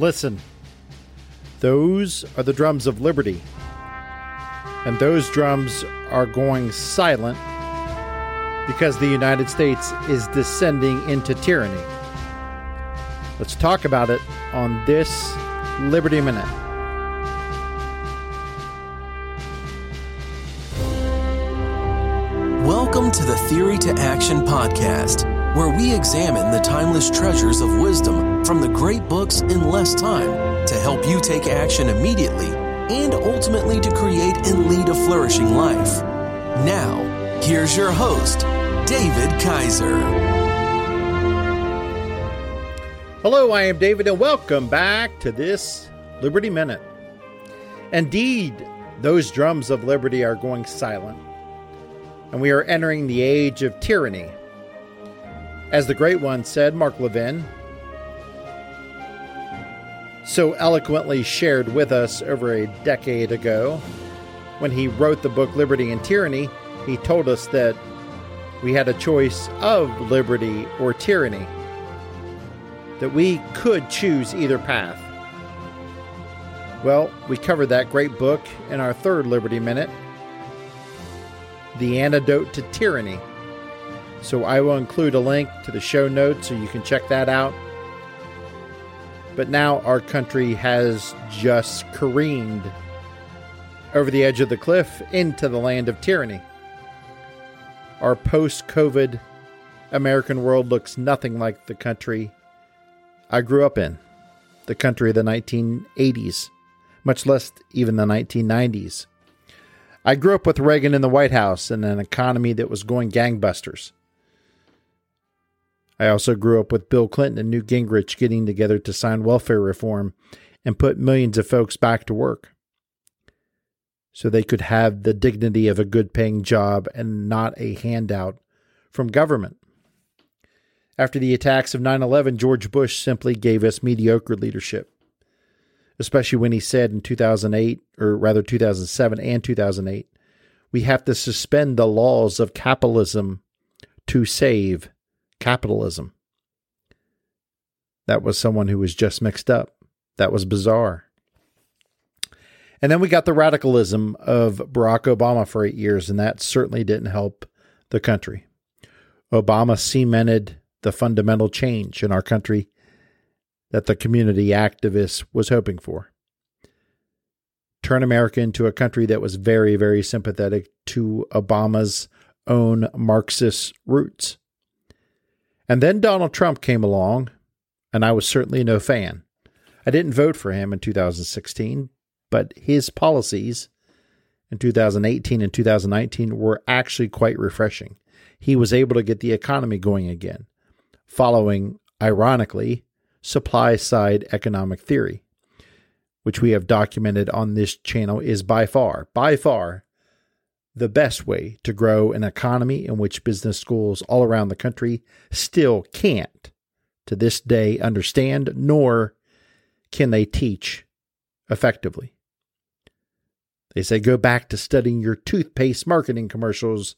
Listen, those are the drums of liberty. And those drums are going silent because the United States is descending into tyranny. Let's talk about it on this Liberty Minute. Welcome to the Theory to Action podcast, where we examine the timeless treasures of wisdom from the great books in less time to help you take action immediately and ultimately to create and lead a flourishing life. Now, here's your host, David Kaiser. Hello, I am David, and welcome back to this Liberty Minute. Indeed, those drums of liberty are going silent, and we are entering the age of tyranny. As the great one said, Mark Levin, so eloquently shared with us over a decade ago, when he wrote the book Liberty and Tyranny, he told us that we had a choice of liberty or tyranny, that we could choose either path. Well, we covered that great book in our third Liberty Minute, The Antidote to Tyranny. So I will include a link to the show notes so you can check that out. But now our country has just careened over the edge of the cliff into the land of tyranny. Our post COVID American world looks nothing like the country I grew up in, the country of the 1980s, much less even the 1990s. I grew up with Reagan in the White House and an economy that was going gangbusters. I also grew up with Bill Clinton and Newt Gingrich getting together to sign welfare reform and put millions of folks back to work so they could have the dignity of a good paying job and not a handout from government. After the attacks of 9 11, George Bush simply gave us mediocre leadership, especially when he said in 2008, or rather 2007 and 2008, we have to suspend the laws of capitalism to save capitalism. That was someone who was just mixed up. That was bizarre. And then we got the radicalism of Barack Obama for eight years, and that certainly didn't help the country. Obama cemented the fundamental change in our country that the community activist was hoping for. Turn America into a country that was very, very sympathetic to Obama's own Marxist roots. And then Donald Trump came along, and I was certainly no fan. I didn't vote for him in 2016, but his policies in 2018 and 2019 were actually quite refreshing. He was able to get the economy going again, following, ironically, supply side economic theory, which we have documented on this channel is by far, by far, the best way to grow an economy in which business schools all around the country still can't, to this day, understand, nor can they teach effectively. They say go back to studying your toothpaste marketing commercials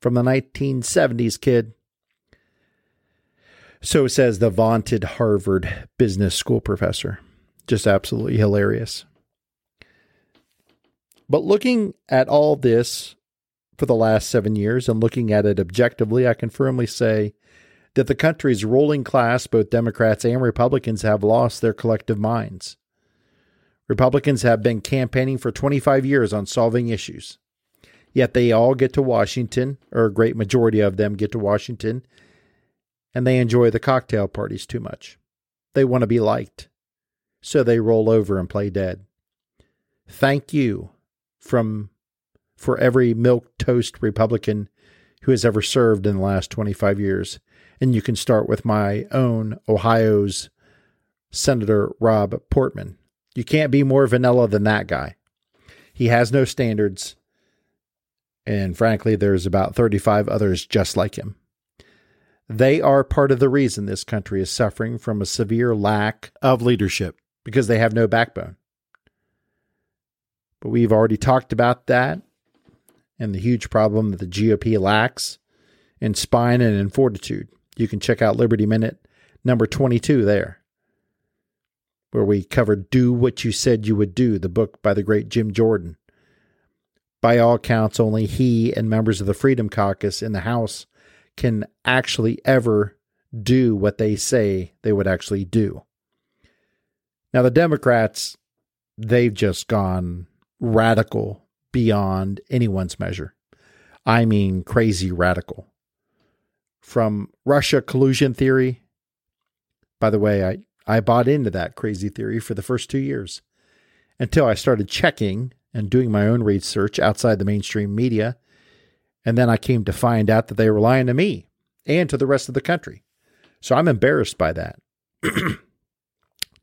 from the 1970s, kid. So says the vaunted Harvard Business School professor. Just absolutely hilarious. But looking at all this for the last seven years and looking at it objectively, I can firmly say that the country's ruling class, both Democrats and Republicans, have lost their collective minds. Republicans have been campaigning for 25 years on solving issues. Yet they all get to Washington, or a great majority of them get to Washington, and they enjoy the cocktail parties too much. They want to be liked. So they roll over and play dead. Thank you from for every milk toast Republican who has ever served in the last 25 years. And you can start with my own Ohio's Senator Rob Portman. You can't be more vanilla than that guy. He has no standards. And frankly, there's about 35 others just like him. They are part of the reason this country is suffering from a severe lack of leadership because they have no backbone. But we've already talked about that and the huge problem that the GOP lacks in spine and in fortitude. You can check out Liberty Minute number 22 there. where we covered Do What You Said You Would Do, the book by the great Jim Jordan. By all accounts, only he and members of the Freedom Caucus in the House can actually ever do what they say they would actually do. Now, the Democrats, they've just gone radical beyond anyone's measure. I mean, crazy radical. From Russia collusion theory, by the way, I, I bought into that crazy theory for the first two years until I started checking and doing my own research outside the mainstream media. And then I came to find out that they were lying to me and to the rest of the country. So I'm embarrassed by that.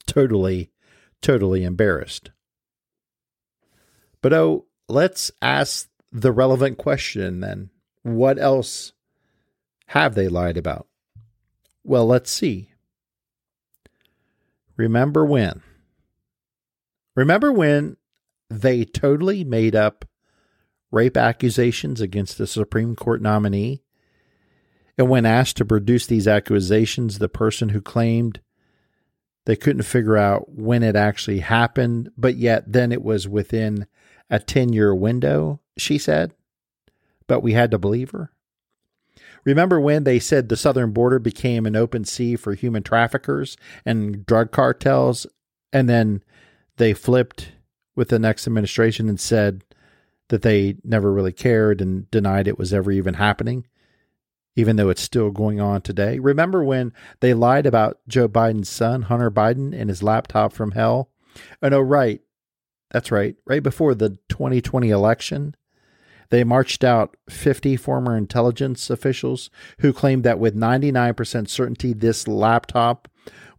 totally, totally embarrassed. But oh, let's ask the relevant question then. What else have they lied about? Well, let's see. Remember when? Remember when they totally made up rape accusations against the Supreme Court nominee and when asked to produce these accusations, the person who claimed they couldn't figure out when it actually happened, but yet then it was within a 10 year window, she said. But we had to believe her. Remember when they said the southern border became an open sea for human traffickers and drug cartels? And then they flipped with the next administration and said that they never really cared and denied it was ever even happening even though it's still going on today. Remember when they lied about Joe Biden's son, Hunter Biden, and his laptop from hell? Oh, no, right. That's right. Right before the 2020 election, they marched out 50 former intelligence officials who claimed that with 99% certainty this laptop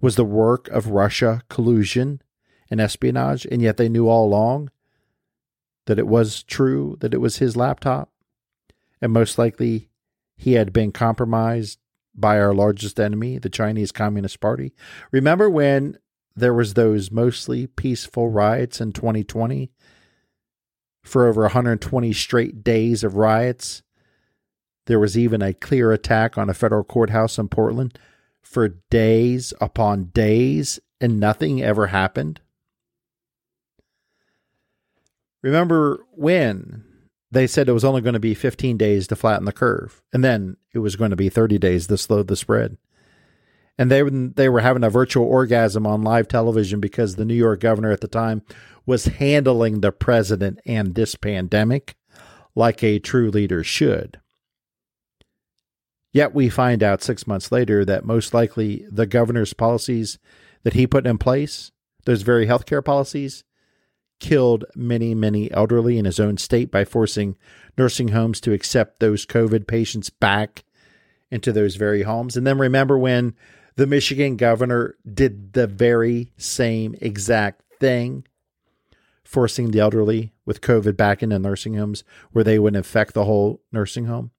was the work of Russia collusion and espionage, and yet they knew all along that it was true, that it was his laptop. And most likely he had been compromised by our largest enemy, the Chinese Communist Party. Remember when there was those mostly peaceful riots in 2020 for over 120 straight days of riots? There was even a clear attack on a federal courthouse in Portland for days upon days, and nothing ever happened. Remember when they said it was only going to be 15 days to flatten the curve, and then it was going to be 30 days to slow the spread. And they they were having a virtual orgasm on live television because the New York governor at the time was handling the president and this pandemic like a true leader should. Yet we find out six months later that most likely the governor's policies that he put in place, those very healthcare policies, killed many, many elderly in his own state by forcing nursing homes to accept those COVID patients back into those very homes. And then remember when the Michigan governor did the very same exact thing, forcing the elderly with COVID back into nursing homes where they would infect the whole nursing home?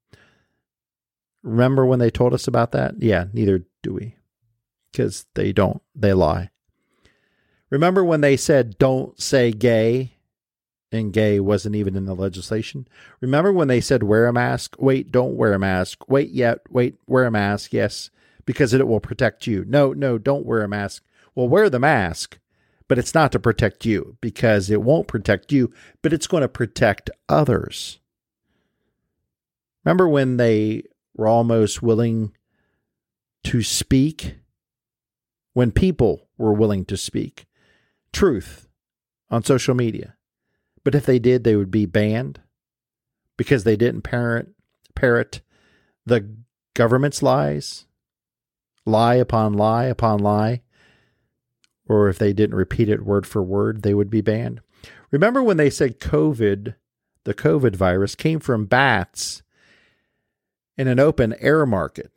Remember when they told us about that? Yeah, neither do we. Because they don't, they lie. Remember when they said don't say gay and gay wasn't even in the legislation? Remember when they said wear a mask? Wait, don't wear a mask. Wait, yet, wait, wear a mask. Yes, because it will protect you. No, no, don't wear a mask. Well, wear the mask, but it's not to protect you because it won't protect you, but it's going to protect others. Remember when they were almost willing to speak? When people were willing to speak truth on social media. But if they did, they would be banned because they didn't parrot, parrot the government's lies, lie upon lie upon lie. Or if they didn't repeat it word for word, they would be banned. Remember when they said COVID, the COVID virus, came from bats in an open air market,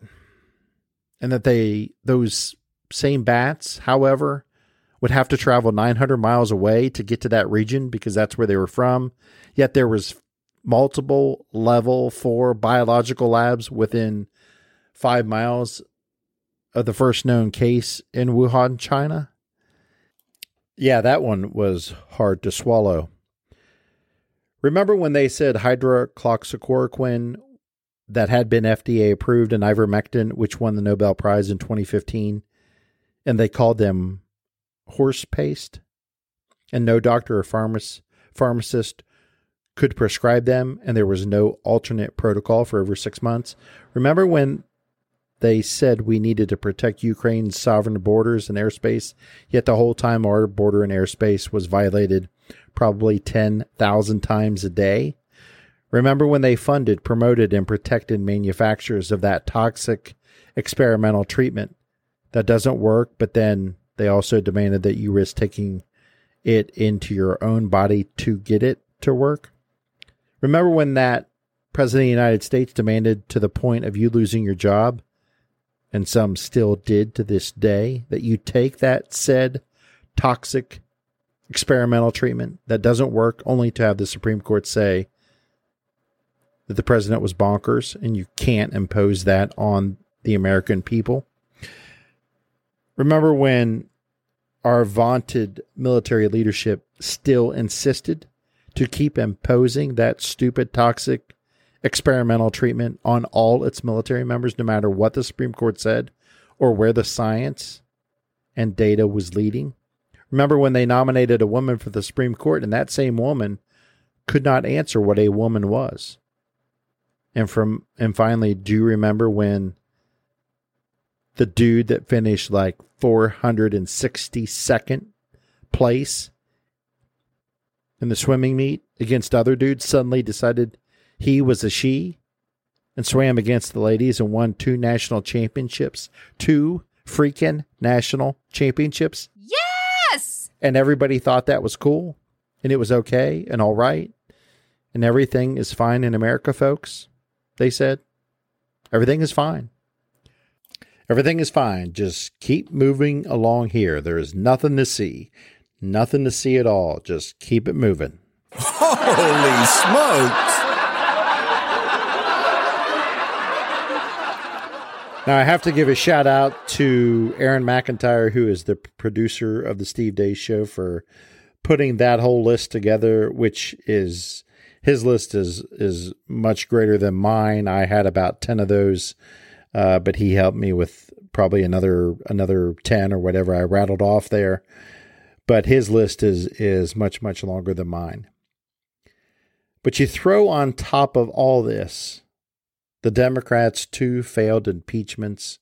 and that they, those same bats, however, would have to travel 900 miles away to get to that region because that's where they were from. Yet there was multiple level 4 biological labs within 5 miles of the first known case in Wuhan, China. Yeah, that one was hard to swallow. Remember when they said hydroxychloroquine that had been FDA approved and ivermectin, which won the Nobel Prize in 2015, and they called them horse paste, and no doctor or pharmacist, pharmacist could prescribe them, and there was no alternate protocol for over six months. Remember when they said we needed to protect Ukraine's sovereign borders and airspace, yet the whole time our border and airspace was violated probably 10,000 times a day? Remember when they funded, promoted, and protected manufacturers of that toxic experimental treatment that doesn't work, but then they also demanded that you risk taking it into your own body to get it to work? Remember when that President of the United States demanded to the point of you losing your job, and some still did to this day, that you take that said toxic experimental treatment that doesn't work, only to have the Supreme Court say that the president was bonkers and you can't impose that on the American people? Remember when our vaunted military leadership still insisted to keep imposing that stupid, toxic, experimental treatment on all its military members, no matter what the Supreme Court said or where the science and data was leading? Remember when they nominated a woman for the Supreme Court and that same woman could not answer what a woman was? And from and finally, do you remember when the dude that finished like 462nd place in the swimming meet against other dudes suddenly decided he was a she and swam against the ladies and won two national championships. Two freaking national championships. Yes! And everybody thought that was cool and it was okay and all right. And everything is fine in America, folks. They said. Everything is fine. Everything is fine. Just keep moving along here. There is nothing to see. Nothing to see at all. Just keep it moving. Holy smokes! Now, I have to give a shout out to Aaron McIntyre, who is the producer of the Steve Deace Show, for putting that whole list together, which is his list is is much greater than mine. I had about ten of those uh, but he helped me with probably another another 10 or whatever I rattled off there. But his list is is much much longer than mine. But you throw on top of all this the Democrats' two failed impeachments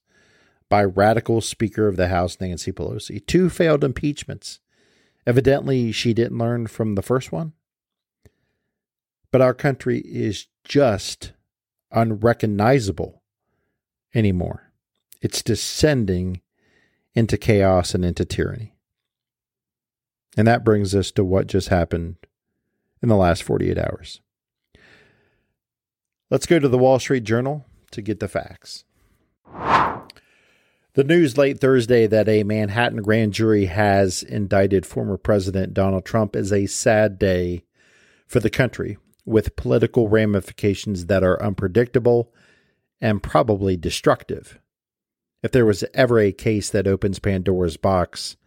by radical Speaker of the House Nancy Pelosi. Two failed impeachments. Evidently, she didn't learn from the first one. But our country is just unrecognizable anymore. It's descending into chaos and into tyranny. And that brings us to what just happened in the last 48 hours. Let's go to the Wall Street Journal to get the facts. The news late Thursday that a Manhattan grand jury has indicted former President Donald Trump is a sad day for the country, with political ramifications that are unpredictable and probably destructive. If there was ever a case that opens Pandora's box,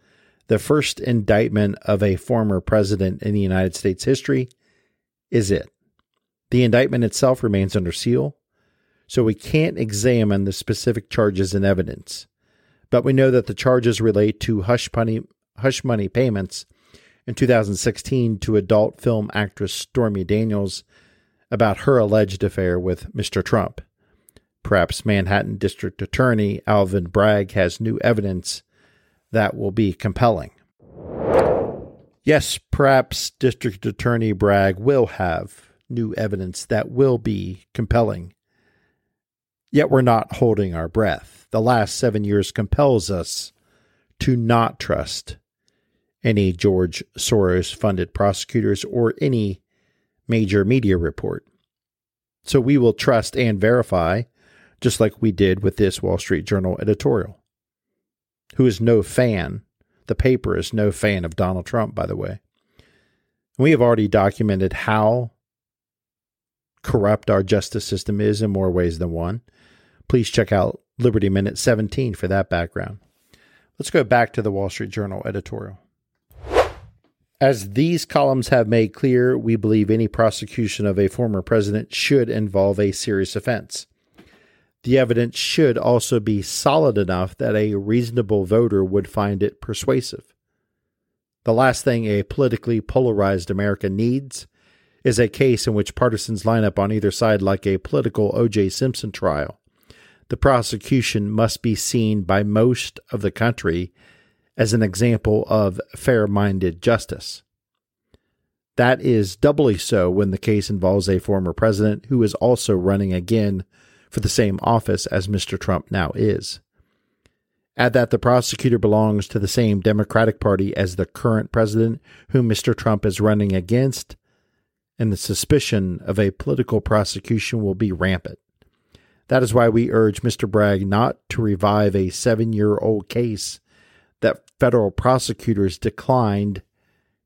the first indictment of a former president in the United States history is it. The indictment itself remains under seal, so we can't examine the specific charges and evidence. But we know that the charges relate to hush money, hush money payments in 2016 to adult film actress Stormy Daniels about her alleged affair with Mr. Trump. Perhaps Manhattan District Attorney Alvin Bragg has new evidence that will be compelling. Yes, perhaps District Attorney Bragg will have new evidence that will be compelling. Yet we're not holding our breath. The last seven years compels us to not trust any George Soros funded prosecutors or any major media report. So we will trust and verify just like we did with this Wall Street Journal editorial, who is no fan. The paper is no fan of Donald Trump, by the way. We have already documented how corrupt our justice system is in more ways than one. Please check out Liberty Minute 17 for that background. Let's go back to the Wall Street Journal editorial. As these columns have made clear, we believe any prosecution of a former president should involve a serious offense. The evidence should also be solid enough that a reasonable voter would find it persuasive. The last thing a politically polarized America needs is a case in which partisans line up on either side like a political O.J. Simpson trial. The prosecution must be seen by most of the country as an example of fair minded justice. That is doubly so when the case involves a former president who is also running again for the same office as Mr. Trump now is. Add that the prosecutor belongs to the same Democratic Party as the current president whom Mr. Trump is running against, and the suspicion of a political prosecution will be rampant. That is why we urge Mr. Bragg not to revive a seven year old case that federal prosecutors declined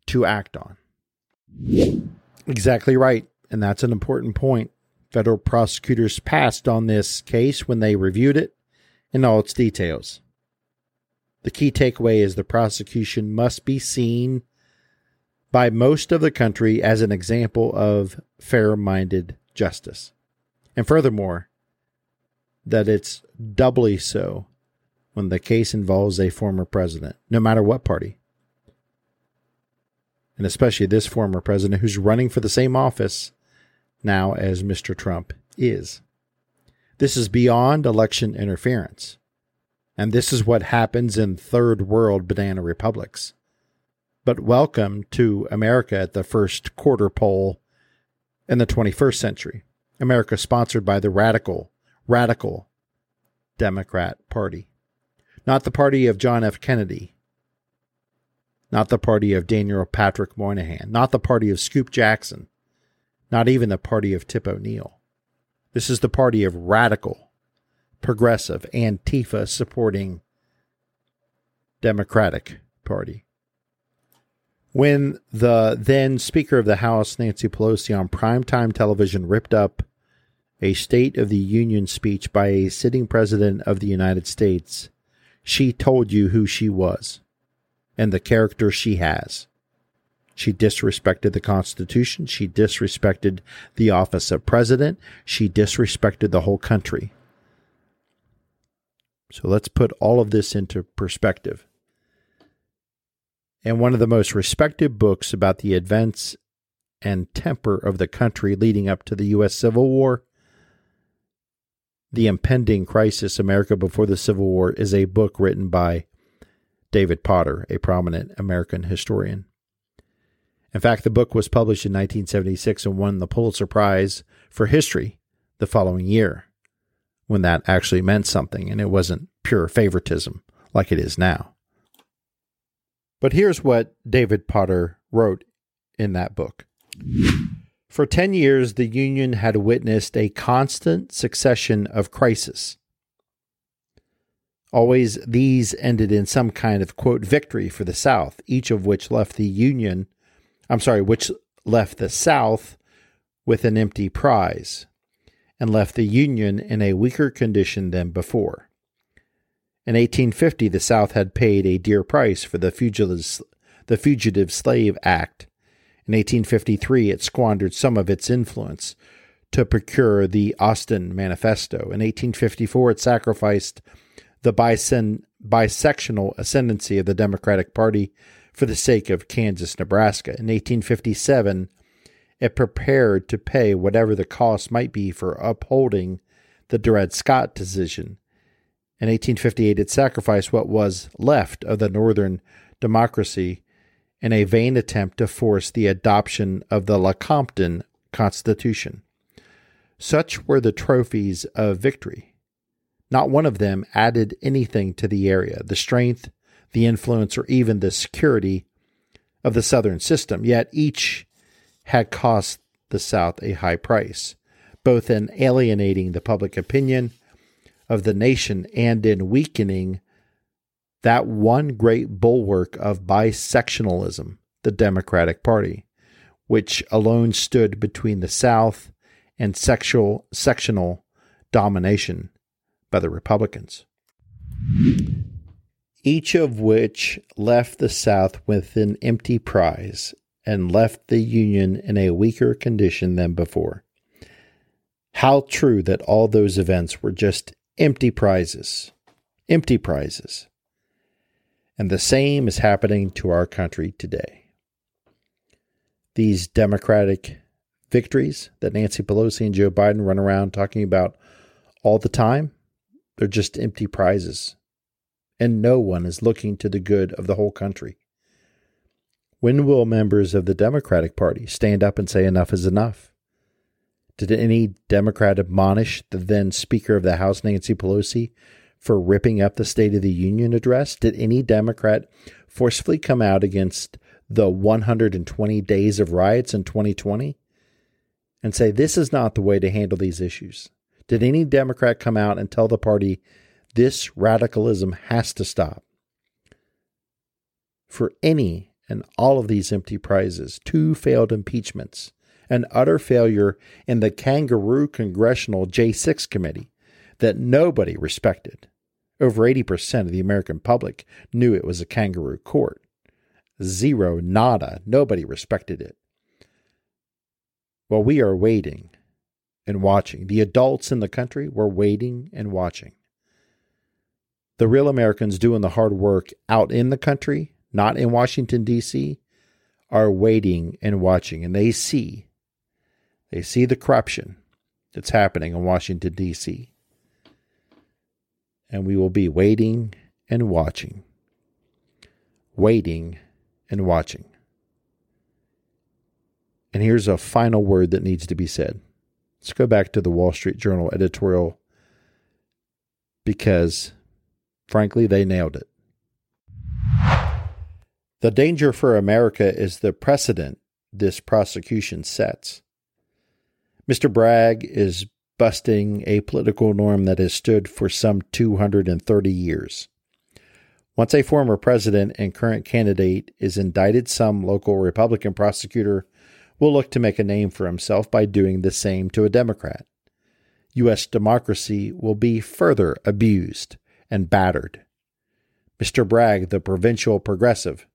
to act on. Exactly right. And that's an important point. Federal prosecutors passed on this case when they reviewed it in all its details. The key takeaway is the prosecution must be seen by most of the country as an example of fair minded justice. And furthermore, that it's doubly so when the case involves a former president, no matter what party. And especially this former president who's running for the same office now as Mr. Trump is. This is beyond election interference. And this is what happens in third world banana republics. But welcome to America at the first quarter poll in the 21st century. America sponsored by the radical, radical Democrat Party. Not the party of John F. Kennedy. Not the party of Daniel Patrick Moynihan. Not the party of Scoop Jackson not even the party of Tip O'Neill. This is the party of radical, progressive, Antifa supporting Democratic Party. When the then Speaker of the House, Nancy Pelosi, on primetime television ripped up a State of the Union speech by a sitting President of the United States, she told you who she was and the character she has. She disrespected the Constitution. She disrespected the office of president. She disrespected the whole country. So let's put all of this into perspective. And one of the most respected books about the events and temper of the country leading up to the U.S. Civil War, The Impending Crisis America Before the Civil War, is a book written by David Potter, a prominent American historian. In fact, the book was published in 1976 and won the Pulitzer Prize for History the following year, when that actually meant something and it wasn't pure favoritism like it is now. But here's what David Potter wrote in that book. For 10 years, the Union had witnessed a constant succession of crises. Always these ended in some kind of, quote, victory for the South, each of which left the Union I'm sorry, which left the South with an empty prize and left the Union in a weaker condition than before. In 1850, the South had paid a dear price for the Fugitive, the Fugitive Slave Act. In 1853, it squandered some of its influence to procure the Ostend Manifesto. In 1854, it sacrificed the bisen, bisectional ascendancy of the Democratic Party for the sake of Kansas, Nebraska. In 1857, it prepared to pay whatever the cost might be for upholding the Dred Scott decision. In 1858, it sacrificed what was left of the Northern democracy in a vain attempt to force the adoption of the Lecompton Constitution. Such were the trophies of victory. Not one of them added anything to the area. The strength the influence, or even the security of the Southern system, yet each had cost the South a high price, both in alienating the public opinion of the nation and in weakening that one great bulwark of bisectionalism, the Democratic Party, which alone stood between the South and sexual sectional domination by the Republicans each of which left the South with an empty prize and left the Union in a weaker condition than before. How true that all those events were just empty prizes. Empty prizes. And the same is happening to our country today. These Democratic victories that Nancy Pelosi and Joe Biden run around talking about all the time, they're just empty prizes. And no one is looking to the good of the whole country. When will members of the Democratic Party stand up and say enough is enough? Did any Democrat admonish the then Speaker of the House, Nancy Pelosi, for ripping up the State of the Union address? Did any Democrat forcefully come out against the 120 days of riots in 2020 and say this is not the way to handle these issues? Did any Democrat come out and tell the party this radicalism has to stop? For any and all of these empty prizes, two failed impeachments, an utter failure in the kangaroo congressional J6 committee that nobody respected. Over 80% of the American public knew it was a kangaroo court. Zero, nada, nobody respected it. Well, we are waiting and watching. The adults in the country were waiting and watching. The real Americans doing the hard work out in the country not in Washington, D.C., are waiting and watching, and they see. They see the corruption that's happening in Washington, D.C. And we will be waiting and watching. Waiting and watching. And here's a final word that needs to be said. Let's go back to the Wall Street Journal editorial because, frankly, they nailed it. The danger for America is the precedent this prosecution sets. Mr. Bragg is busting a political norm that has stood for some 230 years. Once a former president and current candidate is indicted, some local Republican prosecutor will look to make a name for himself by doing the same to a Democrat. U.S. democracy will be further abused and battered. Mr. Bragg, the provincial progressive,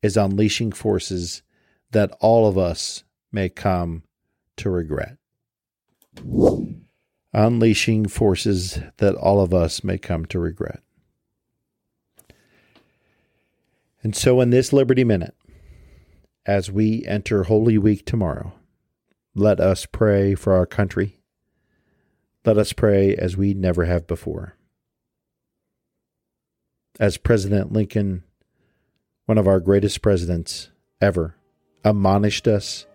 is unleashing forces that all of us may come to regret. Unleashing forces that all of us may come to regret. And so, in this Liberty Minute, as we enter Holy Week tomorrow, let us pray for our country. Let us pray as we never have before. As President Lincoln one of our greatest presidents ever, admonished us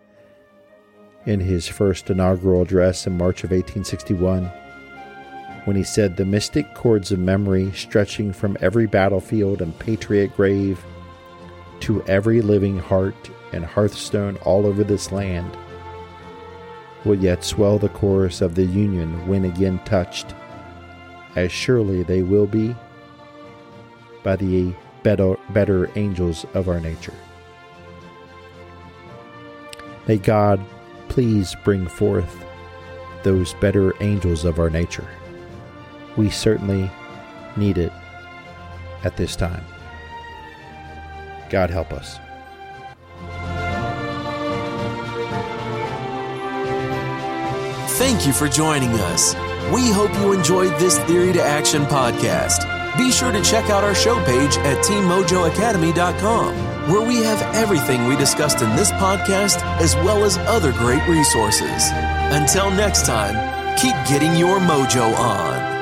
in his first inaugural address in March of 1861 when he said, The mystic chords of memory stretching from every battlefield and patriot grave to every living heart and hearthstone all over this land will yet swell the chorus of the Union when again touched, as surely they will be by the better, better angels of our nature. May God please bring forth those better angels of our nature. We certainly need it at this time. God help us. Thank you for joining us. We hope you enjoyed this Theory to Action podcast. Be sure to check out our show page at teammojoacademy.com, where we have everything we discussed in this podcast as well as other great resources. Until next time, keep getting your mojo on.